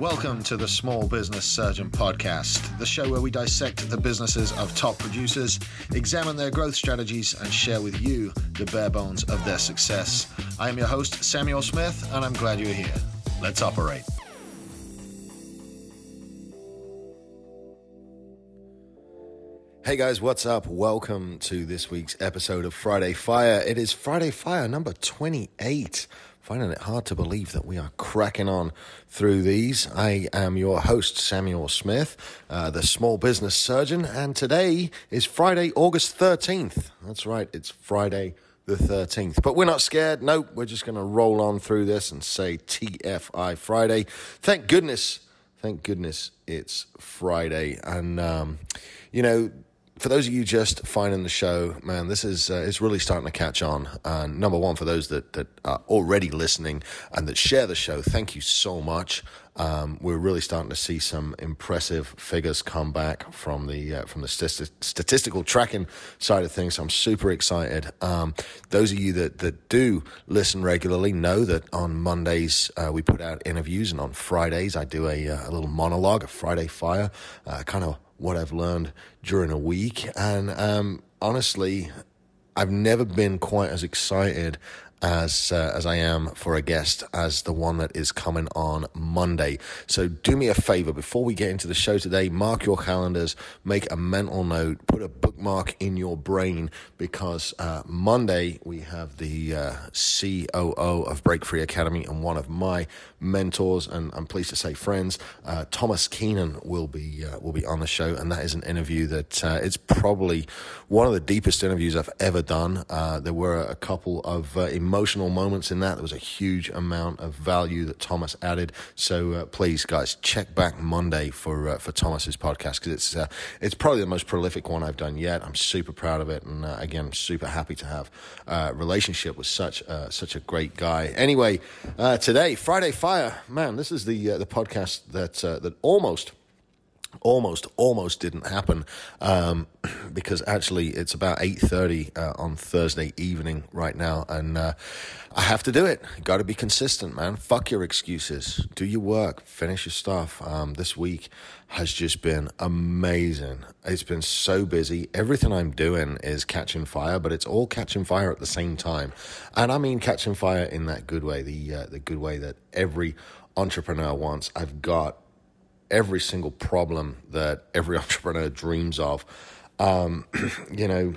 Welcome to the Small Business Surgeon Podcast, the show where we dissect the businesses of top producers, examine their growth strategies, and share with you the bare bones of their success. I am your host, Samuel Smith, and I'm glad you're here. Let's operate. Hey guys, what's up? Welcome to this week's episode of Friday Fire. It is Friday Fire number 28. Finding it hard to believe that we are cracking on through these. I am your host, Samuel Smith, uh, the small business surgeon, and today is Friday, August 13th. That's right, it's Friday the 13th. But we're not scared. Nope, we're just going to roll on through this and say TFI Friday. Thank goodness, thank goodness it's Friday. And, um, you know, for those of you just finding the show, man, this is uh, it's really starting to catch on. And number one, for those that that are already listening and that share the show, thank you so much. Um, we're really starting to see some impressive figures come back from the uh, from the st- statistical tracking side of things. I'm super excited. Um, those of you that that do listen regularly know that on Mondays uh, we put out interviews, and on Fridays I do a, uh, a little monologue, a Friday Fire, uh, kind of what I've learned during a week. And um, honestly, I've never been quite as excited as uh, as I am for a guest as the one that is coming on Monday. So do me a favor before we get into the show today, mark your calendars, make a mental note, put a bookmark in your brain because uh, Monday we have the uh, COO of Break Free Academy and one of my mentors and I'm pleased to say friends, uh, Thomas Keenan will be uh, will be on the show, and that is an interview that uh, it's probably one of the deepest interviews I've ever done. there were a couple of emotional moments in that. There was a huge amount of value that Thomas added. So uh, please, guys, check back Monday for uh, for Thomas's podcast because it's uh, it's probably the most prolific one I've done yet. I'm super proud of it, and uh, again, I'm super happy to have a relationship with such such a great guy. Anyway, uh, today Friday Fire, man, this is the uh, the podcast that that almost almost almost didn't happen um, because actually it's about 8.30 uh, on thursday evening right now and uh, i have to do it. Got to be consistent man. Fuck your excuses. Do your work. Finish your stuff. Um, this week has just been amazing. It's been so busy. Everything i'm doing is catching fire but it's all catching fire at the same time. And i mean catching fire in that good way the uh, the good way that every entrepreneur wants. I've got every single problem that every entrepreneur dreams of. Um, you know,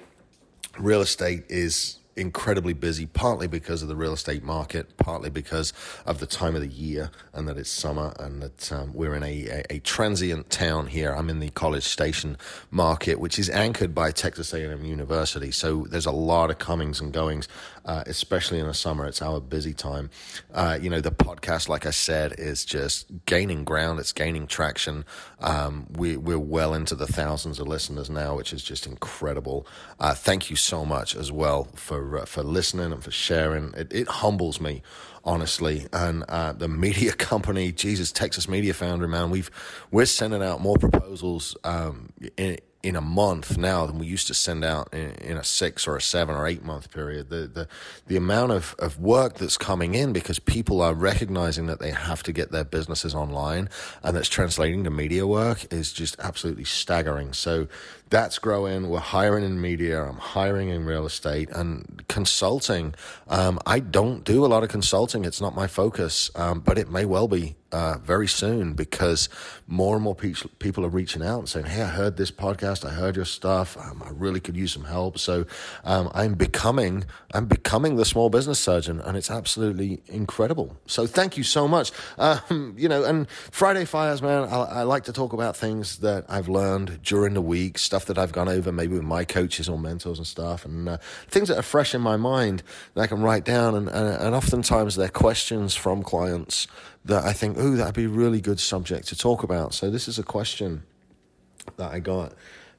real estate is incredibly busy, partly because of the real estate market, partly because of the time of the year and that it's summer and that um, we're in a, a, a, transient town here. I'm in the College Station market, which is anchored by Texas A&M University. So there's a lot of comings and goings, uh, especially in the summer. It's our busy time. Uh, you know, the podcast, like I said, is just gaining ground. It's gaining traction. Um, we, we're well into the thousands of listeners now, which is just incredible. Uh, thank you so much as well for for uh, for listening and for sharing. It, it humbles me, honestly. And uh, the media company, Jesus, Texas Media Foundry, man, we've we're sending out more proposals um, in, in a month now than we used to send out in, in, a six or a seven or eight month period. The the the amount of, of work that's coming in because people are recognizing that they have to get their businesses online and that's translating to media work is just absolutely staggering. So that's growing. We're hiring in media. I'm hiring in real estate and consulting. Um, I don't do a lot of consulting. It's not my focus, um, but it may well be uh, very soon because more and more pe- people are reaching out and saying, Hey, I heard this podcast. I heard your stuff. Um, I really could use some help. So, um, I'm becoming, I'm becoming the small business surgeon and it's absolutely incredible. So thank you so much. Um, you know, and Friday fires, man, I, I, like to talk about things that I've learned during the week, stuff that I've gone over maybe with my coaches or mentors and stuff and uh, things that are fresh in my mind that I can write down. And, and, and oftentimes they're questions from clients that I think, oh, that'd be a really good subject to talk about. So this is a question that I got,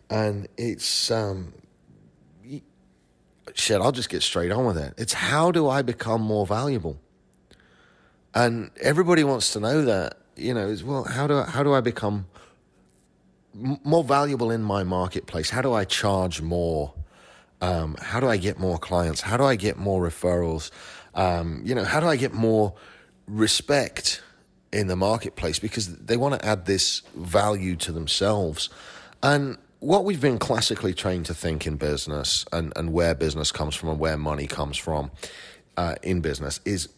and it's um, shit. I'll just get straight on with it. It's how do I become more valuable? And everybody wants to know that. You know, is well, how do I, how do I become more valuable in my marketplace? How do I charge more? Um, how do I get more clients? How do I get more referrals? Um, you know, how do I get more respect in the marketplace because they want to add this value to themselves. And what we've been classically trained to think in business and, and where business comes from and where money comes from uh, in business is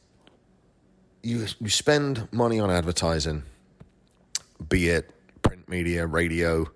you, you spend money on advertising, be it media, radio,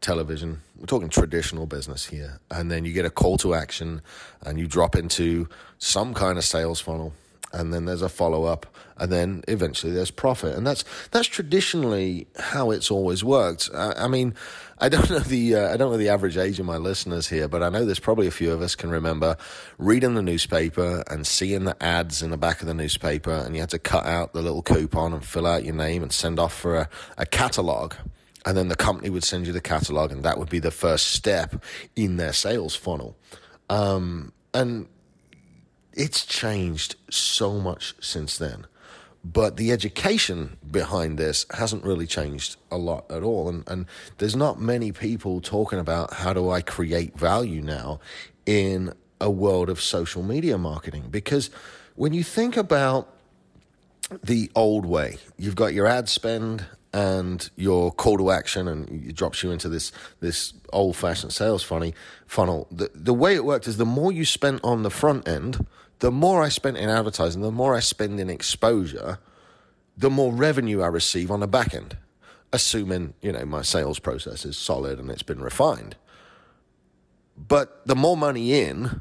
television. We're talking traditional business here. And then you get a call to action and you drop into some kind of sales funnel and then there's a follow up, and then eventually there's profit, and that's that's traditionally how it's always worked. I, I mean, I don't know the uh, I don't know the average age of my listeners here, but I know there's probably a few of us can remember reading the newspaper and seeing the ads in the back of the newspaper, and you had to cut out the little coupon and fill out your name and send off for a, a catalog. And then the company would send you the catalog, and that would be the first step in their sales funnel. Um, and it's changed so much since then. But the education behind this hasn't really changed a lot at all. And, and there's not many people talking about how do I create value now in a world of social media marketing. Because when you think about the old way, you've got your ad spend and your call to action and it drops you into this this old fashioned sales funny funnel. The the way it worked is the more you spent on the front end, the more I spent in advertising, the more I spend in exposure, the more revenue I receive on the back end. Assuming, you know, my sales process is solid and it's been refined. But the more money in,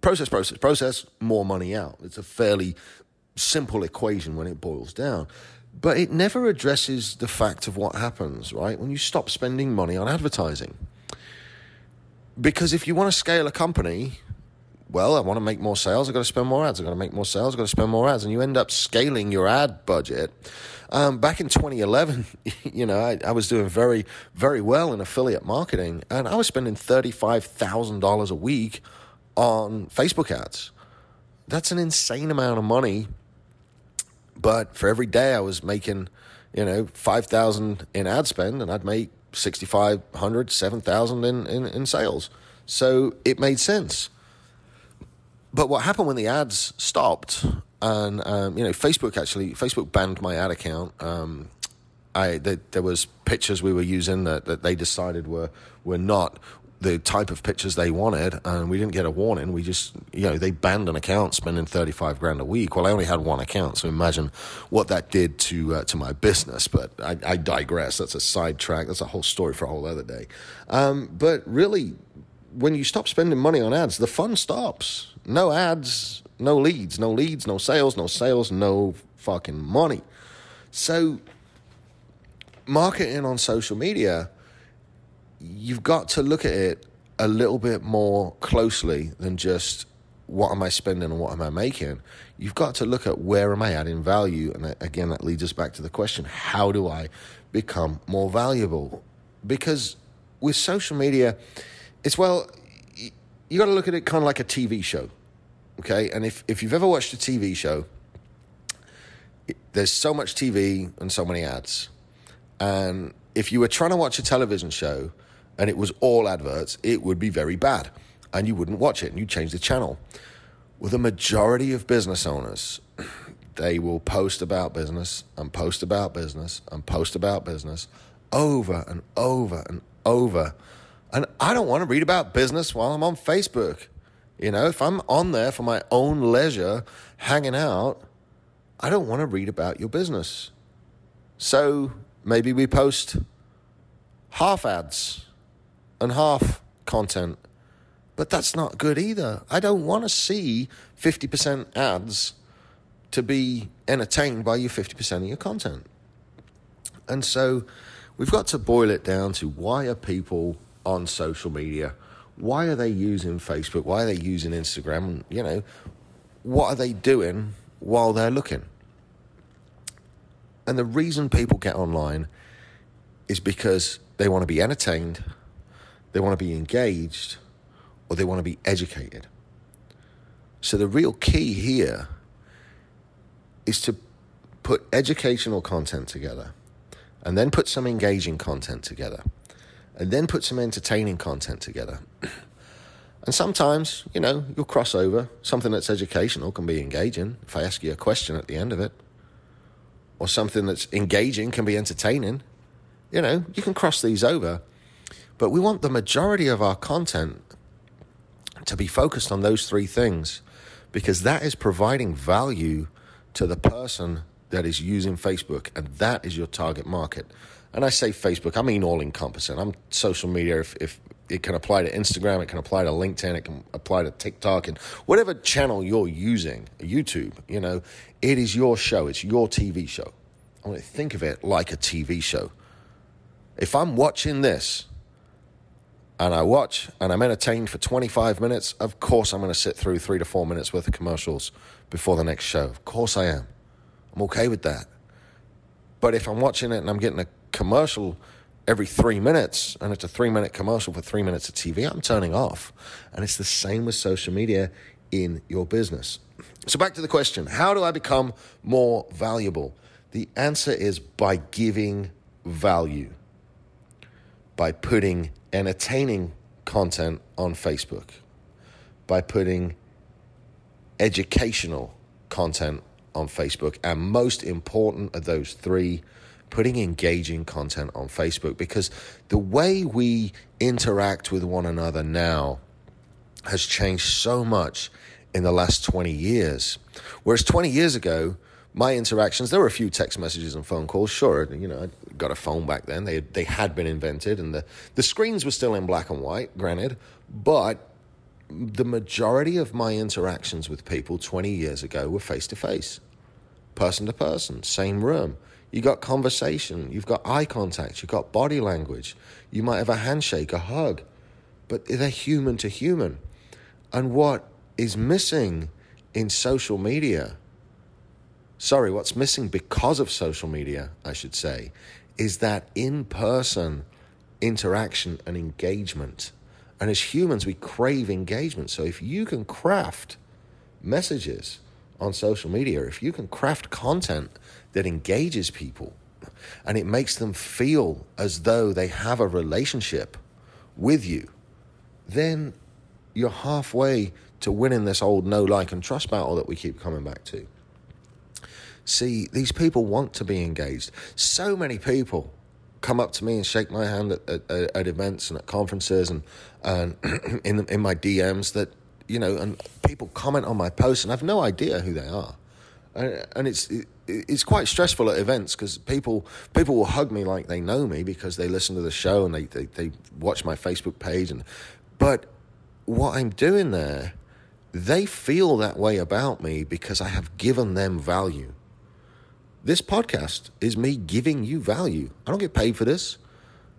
process, process, process, more money out. It's a fairly simple equation when it boils down. But it never addresses the fact of what happens, right? When you stop spending money on advertising. Because if you want to scale a company, well, I want to make more sales. I've got to spend more ads. I've got to make more sales. I've got to spend more ads. And you end up scaling your ad budget. Um, back in 2011, you know, I, I, was doing very, very well in affiliate marketing. And I was spending $35,000 a week on Facebook ads. That's an insane amount of money but for every day I was making, you know, 5,000 in ad spend and I'd make 6,500, 7,000 in, in, in sales. So it made sense. But what happened when the ads stopped and, um, you know, Facebook actually, Facebook banned my ad account. Um, I, there was pictures we were using that, that they decided were, were not the type of pictures they wanted, and we didn't get a warning. We just, you know, they banned an account spending thirty five grand a week. Well, I only had one account, so imagine what that did to uh, to my business. But I, I, digress. That's a sidetrack. That's a whole story for a whole other day. Um, but really, when you stop spending money on ads, the fun stops. No ads, no leads, no leads, no sales, no sales, no fucking money. So, marketing on social media you've got to look at it a little bit more closely than just what am I spending and what am I making. You've got to look at where am I adding value. And again, that leads us back to the question how do I become more valuable? Because with social media, it's well, you got to look at it kind of like a TV show. Okay. And if, if you've ever watched a TV show, there's so much TV and so many ads. And if you were trying to watch a television show, and it was all adverts, it would be very bad and you wouldn't watch it and you'd change the channel. With a majority of business owners, they will post about business and post about business and post about business over and over and over. And I don't want to read about business while I'm on Facebook. You know, if I'm on there for my own leisure, hanging out, I don't want to read about your business. So maybe we post half ads and half content. But that's not good either. I don't want to see 50% ads to be entertained by your 50% of your content. And so we've got to boil it down to why are people on social media? Why are they using Facebook? Why are they using Instagram? You know, what are they doing while they're looking? And the reason people get online is because they want to be entertained they want to be engaged, or they want to be educated. So the real key here is to put educational content together and then put some engaging content together and then put some entertaining content together. and sometimes, you know, you'll cross over. Something that's educational can be engaging if I ask you a question at the end of it. or something that's engaging can be entertaining. You know, you can cross these over. But we want the majority of our content to be focused on those three things because that is providing value to the person that is using Facebook, and that is your target market. And I say Facebook, I mean all encompassing. I'm social media. If, if it can apply to Instagram, it can apply to LinkedIn, it can apply to TikTok, and whatever channel you're using, YouTube, you know, it is your show, it's your TV show. I want to think of it like a TV show. If I'm watching this, and I watch and I'm entertained for 25 minutes, of course I'm going to sit through three to four minutes worth of commercials before the next show. Of course I am. I'm okay with that. But if I'm watching it and I'm getting a commercial every three minutes and it's a three minute commercial for three minutes of TV, I'm turning off. And it's the same with social media in your business. So back to the question how do I become more valuable? The answer is by giving value, by putting entertaining content on Facebook, by putting educational content on Facebook, and most important of those three, putting engaging content on Facebook because the way we interact with one another now has changed so much in the last 20 years. Whereas 20 years ago, my interactions, there were a few text messages and phone calls. Sure, you know, I got a phone back then. They, they had been invented and the, the screens were still in black and white, granted, but the majority of my interactions with people 20 years ago were face to face, person to person, same room. You got conversation, you've got eye contact, you've got body language, you might have a handshake, a hug, but they're human to human. And what is missing in social media, sorry, what's missing because of social media, I should say, is that in person interaction and engagement. And as humans, we crave engagement. So if you can craft messages on social media, if you can craft content that engages people and it makes them feel as though they have a relationship with you, then you're halfway to winning this old no like and trust battle that we keep coming back to. See, these people want to be engaged. So many people come up to me and shake my hand at, at, at events and at conferences and, and in, in my DMs that, you know, and people comment on my posts and I have no idea who they are. And, and it's, it, it's quite stressful at events because people, people will hug me like they know me because they listen to the show and they, they, they watch my Facebook page. And, but what I'm doing there, they feel that way about me because I have given them value. This podcast is me giving you value. I don't get paid for this,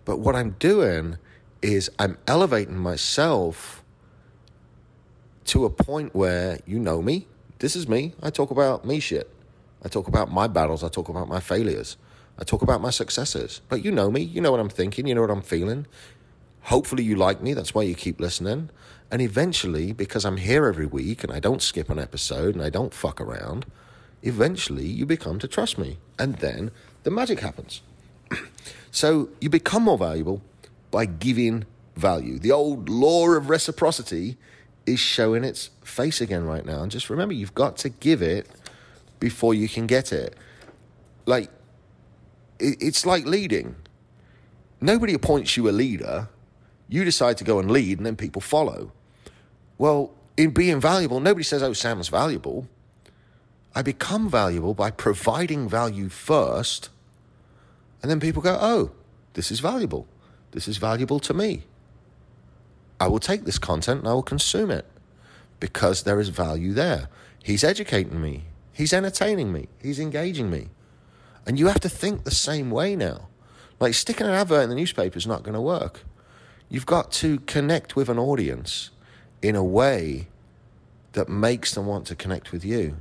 but what I'm doing is I'm elevating myself to a point where you know me. This is me. I talk about me shit. I talk about my battles. I talk about my failures. I talk about my successes. But you know me. You know what I'm thinking. You know what I'm feeling. Hopefully, you like me. That's why you keep listening. And eventually, because I'm here every week and I don't skip an episode and I don't fuck around, eventually you become to trust me. And then the magic happens. so you become more valuable by giving value. The old law of reciprocity is showing its face again right now. And just remember, you've got to give it before you can get it. Like, it's like leading. Nobody appoints you a leader. You decide to go and lead, and then people follow. Well, in being valuable, nobody says, oh, Sam's valuable. I become valuable by providing value first, and then people go, oh, this is valuable. This is valuable to me. I will take this content and I will consume it because there is value there. He's educating me, he's entertaining me, he's engaging me. And you have to think the same way now. Like sticking an advert in the newspaper is not going to work. You've got to connect with an audience in a way that makes them want to connect with you.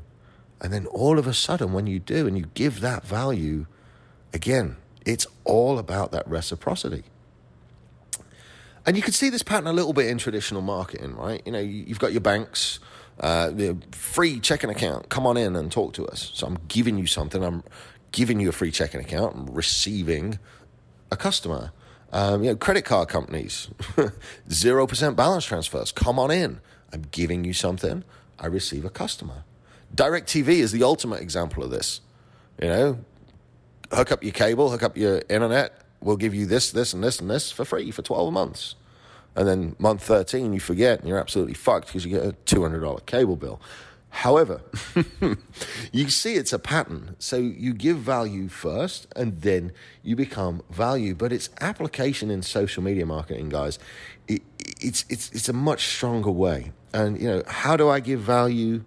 And then all of a sudden, when you do and you give that value, again, it's all about that reciprocity. And you can see this pattern a little bit in traditional marketing, right? You know, you've got your banks, uh, the free checking account. Come on in and talk to us. So I'm giving you something. I'm giving you a free checking account. I'm receiving a customer. Um, you know, credit card companies, zero percent balance transfers. Come on in. I'm giving you something. I receive a customer. DirecTV is the ultimate example of this. You know, hook up your cable, hook up your internet. We'll give you this, this, and this, and this for free for 12 months. And then month 13, you forget and you're absolutely fucked because you get a $200 cable bill. However, you see it's a pattern. So you give value first and then you become value. But its application in social media marketing, guys, it, it's, it's, it's a much stronger way. And, you know, how do I give value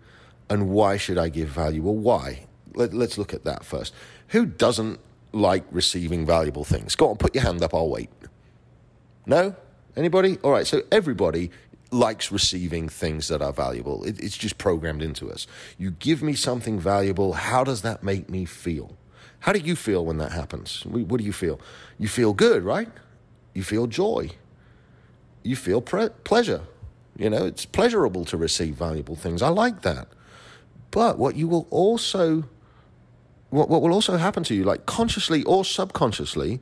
and why should I give value? Well, why? Let, let's look at that first. Who doesn't like receiving valuable things? Go on, put your hand up, I'll wait. No? Anybody? All right, so everybody likes receiving things that are valuable. It, it's just programmed into us. You give me something valuable, how does that make me feel? How do you feel when that happens? What do you feel? You feel good, right? You feel joy. You feel pre- pleasure. You know, it's pleasurable to receive valuable things. I like that. But what you will also, what, what will also happen to you, like consciously or subconsciously,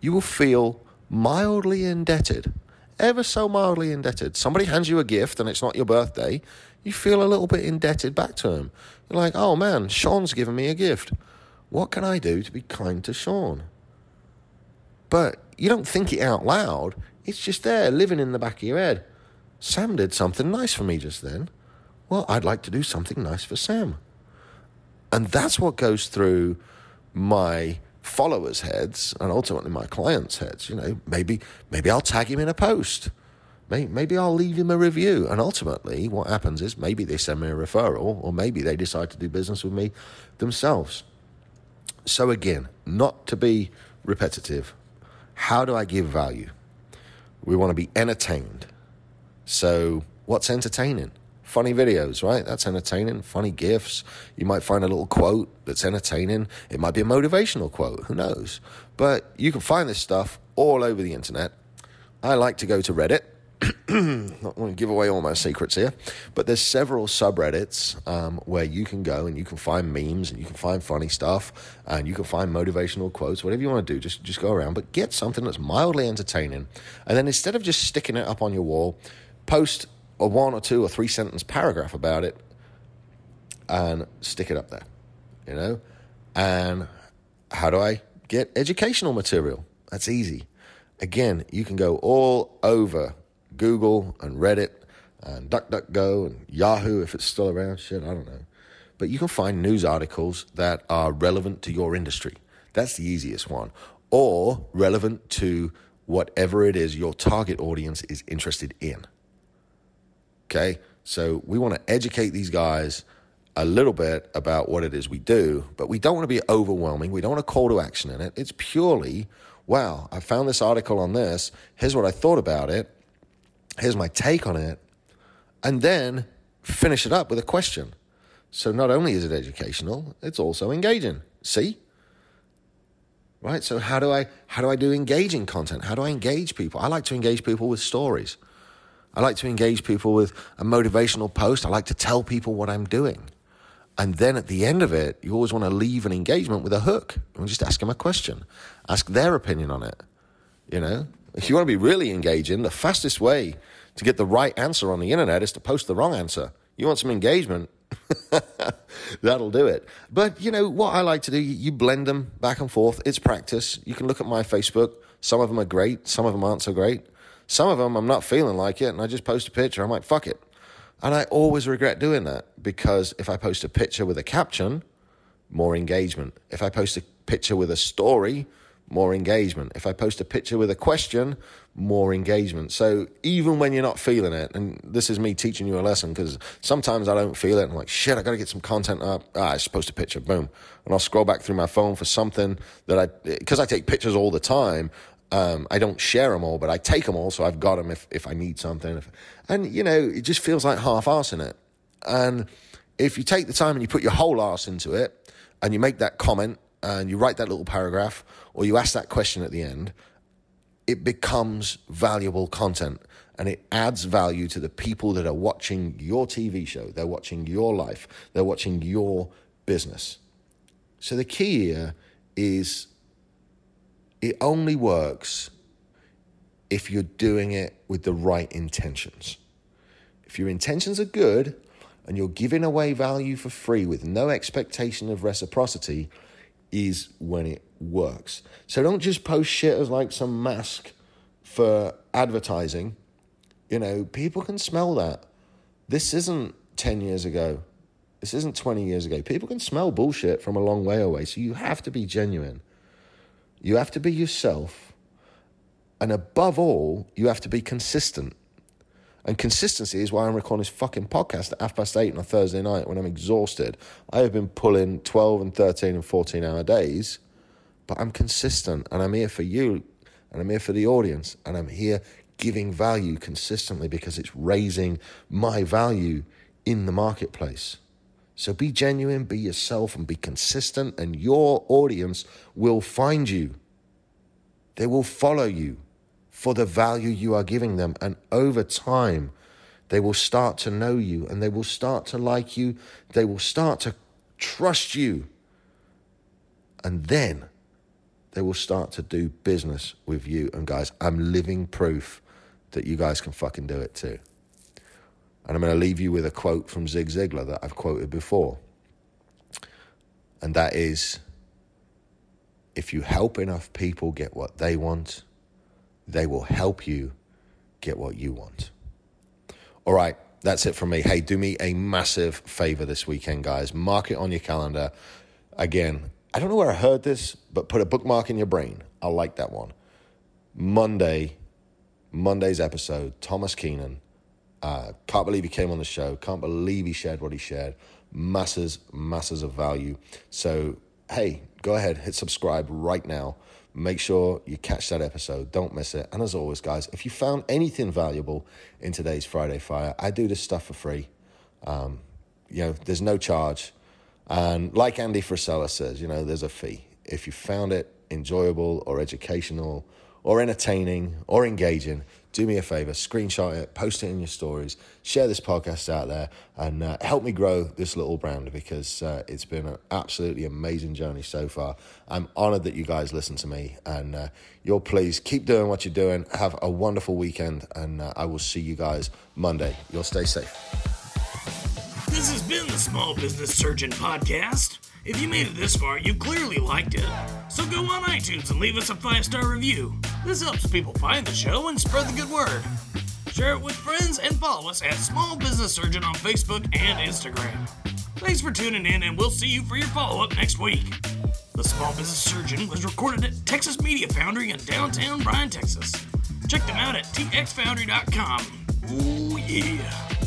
you will feel mildly indebted ever so mildly indebted. Somebody hands you a gift and it's not your birthday, you feel a little bit indebted back to them. You're like, oh man, Sean's given me a gift. What can I do to be kind to Sean? But you don't think it out loud. It's just there, living in the back of your head. Sam did something nice for me just then. Well, I'd like to do something nice for Sam. And that's what goes through my followers' heads and ultimately my clients' heads. You know, maybe maybe I'll tag him in a post. Maybe I'll leave him a review. And ultimately, what happens is maybe they send me a referral or maybe they decide to do business with me themselves. So, again, not to be repetitive, how do I give value? We want to be entertained. So, what's entertaining? Funny videos, right? That's entertaining. Funny gifs. You might find a little quote that's entertaining. It might be a motivational quote. Who knows? But you can find this stuff all over the internet. I like to go to Reddit. Not going to give away all my secrets here, but there's several subreddits um, where you can go and you can find memes and you can find funny stuff and you can find motivational quotes, whatever you want to do. Just just go around, but get something that's mildly entertaining, and then instead of just sticking it up on your wall, post a one or two or three sentence paragraph about it and stick it up there, you know? And how do I get educational material? That's easy. Again, you can go all over Google and Reddit and DuckDuckGo and Yahoo if it's still around. Shit, I don't know. But you can find news articles that are relevant to your industry. That's the easiest one. Or relevant to whatever it is your target audience is interested in. Okay. So we want to educate these guys a little bit about what it is we do, but we don't want to be overwhelming. We don't want a call to action in it. It's purely, wow, I found this article on this. Here's what I thought about it. Here's my take on it. And then finish it up with a question. So not only is it educational, it's also engaging. See? Right? So how do I how do I do engaging content? How do I engage people? I like to engage people with stories. I like to engage people with a motivational post. I like to tell people what I'm doing. And then at the end of it, you always want to leave an engagement with a hook and just ask them a question, ask their opinion on it. You know, if you want to be really engaging, the fastest way to get the right answer on the internet is to post the wrong answer. You want some engagement? That'll do it. But you know what I like to do? You blend them back and forth. It's practice. You can look at my Facebook. Some of them are great. Some of them aren't so great. Some of them I'm not feeling like it, and I just post a picture. I'm like, fuck it. And I always regret doing that because if I post a picture with a caption, more engagement. If I post a picture with a story, more engagement. If I post a picture with a question, more engagement. So even when you're not feeling it, and this is me teaching you a lesson because sometimes I don't feel it. I'm like, shit, I got to get some content up. Ah, I just post a picture, boom. And I'll scroll back through my phone for something that I, because I take pictures all the time, um, I don't share them all, but I take them all, so I've got them if, if I need something. And, you know, it just feels like half arse in it. And if you take the time and you put your whole arse into it, and you make that comment, and you write that little paragraph, or you ask that question at the end, it becomes valuable content and it adds value to the people that are watching your TV show. They're watching your life, they're watching your business. So the key here is it only works if you're doing it with the right intentions. If your intentions are good and you're giving away value for free with no expectation of reciprocity, is when it works. So don't just post shit as like some mask for advertising. You know, people can smell that. This isn't 10 years ago. This isn't 20 years ago. People can smell bullshit from a long way away. So you have to be genuine. You have to be yourself. And above all, you have to be consistent. And consistency is why I'm recording this fucking podcast at half past eight on a Thursday night when I'm exhausted. I have been pulling 12 and 13 and 14 hour days, but I'm consistent and I'm here for you and I'm here for the audience and I'm here giving value consistently because it's raising my value in the marketplace. So be genuine, be yourself, and be consistent, and your audience will find you. They will follow you for the value you are giving them. And over time, they will start to know you and they will start to like you. They will start to trust you. And then they will start to do business with you. And guys, I'm living proof that you guys can fucking do it too. And I'm going to leave you with a quote from Zig Ziglar that I've quoted before. And that is if you help enough people get what they want, they will help you get what you want. All right, that's it from me. Hey, do me a massive favor this weekend, guys. Mark it on your calendar. Again, I don't know where I heard this, but put a bookmark in your brain. I like that one. Monday, Monday's episode, Thomas Keenan. Uh, can't believe he came on the show. Can't believe he shared what he shared. Masses, masses of value. So, hey, go ahead, hit subscribe right now. Make sure you catch that episode. Don't miss it. And as always, guys, if you found anything valuable in today's Friday Fire, I do this stuff for free. Um, you know, there's no charge. And like Andy Frisella says, you know, there's a fee. If you found it enjoyable or educational or entertaining or engaging, do me a favor, screenshot it, post it in your stories, share this podcast out there, and uh, help me grow this little brand because uh, it's been an absolutely amazing journey so far. I'm honored that you guys listen to me, and uh, you'll please keep doing what you're doing. Have a wonderful weekend, and uh, I will see you guys Monday. You'll stay safe. This has been the Small Business Surgeon Podcast. If you made it this far, you clearly liked it. So go on iTunes and leave us a five star review. This helps people find the show and spread the good word. Share it with friends and follow us at Small Business Surgeon on Facebook and Instagram. Thanks for tuning in, and we'll see you for your follow up next week. The Small Business Surgeon was recorded at Texas Media Foundry in downtown Bryan, Texas. Check them out at txfoundry.com. Ooh, yeah.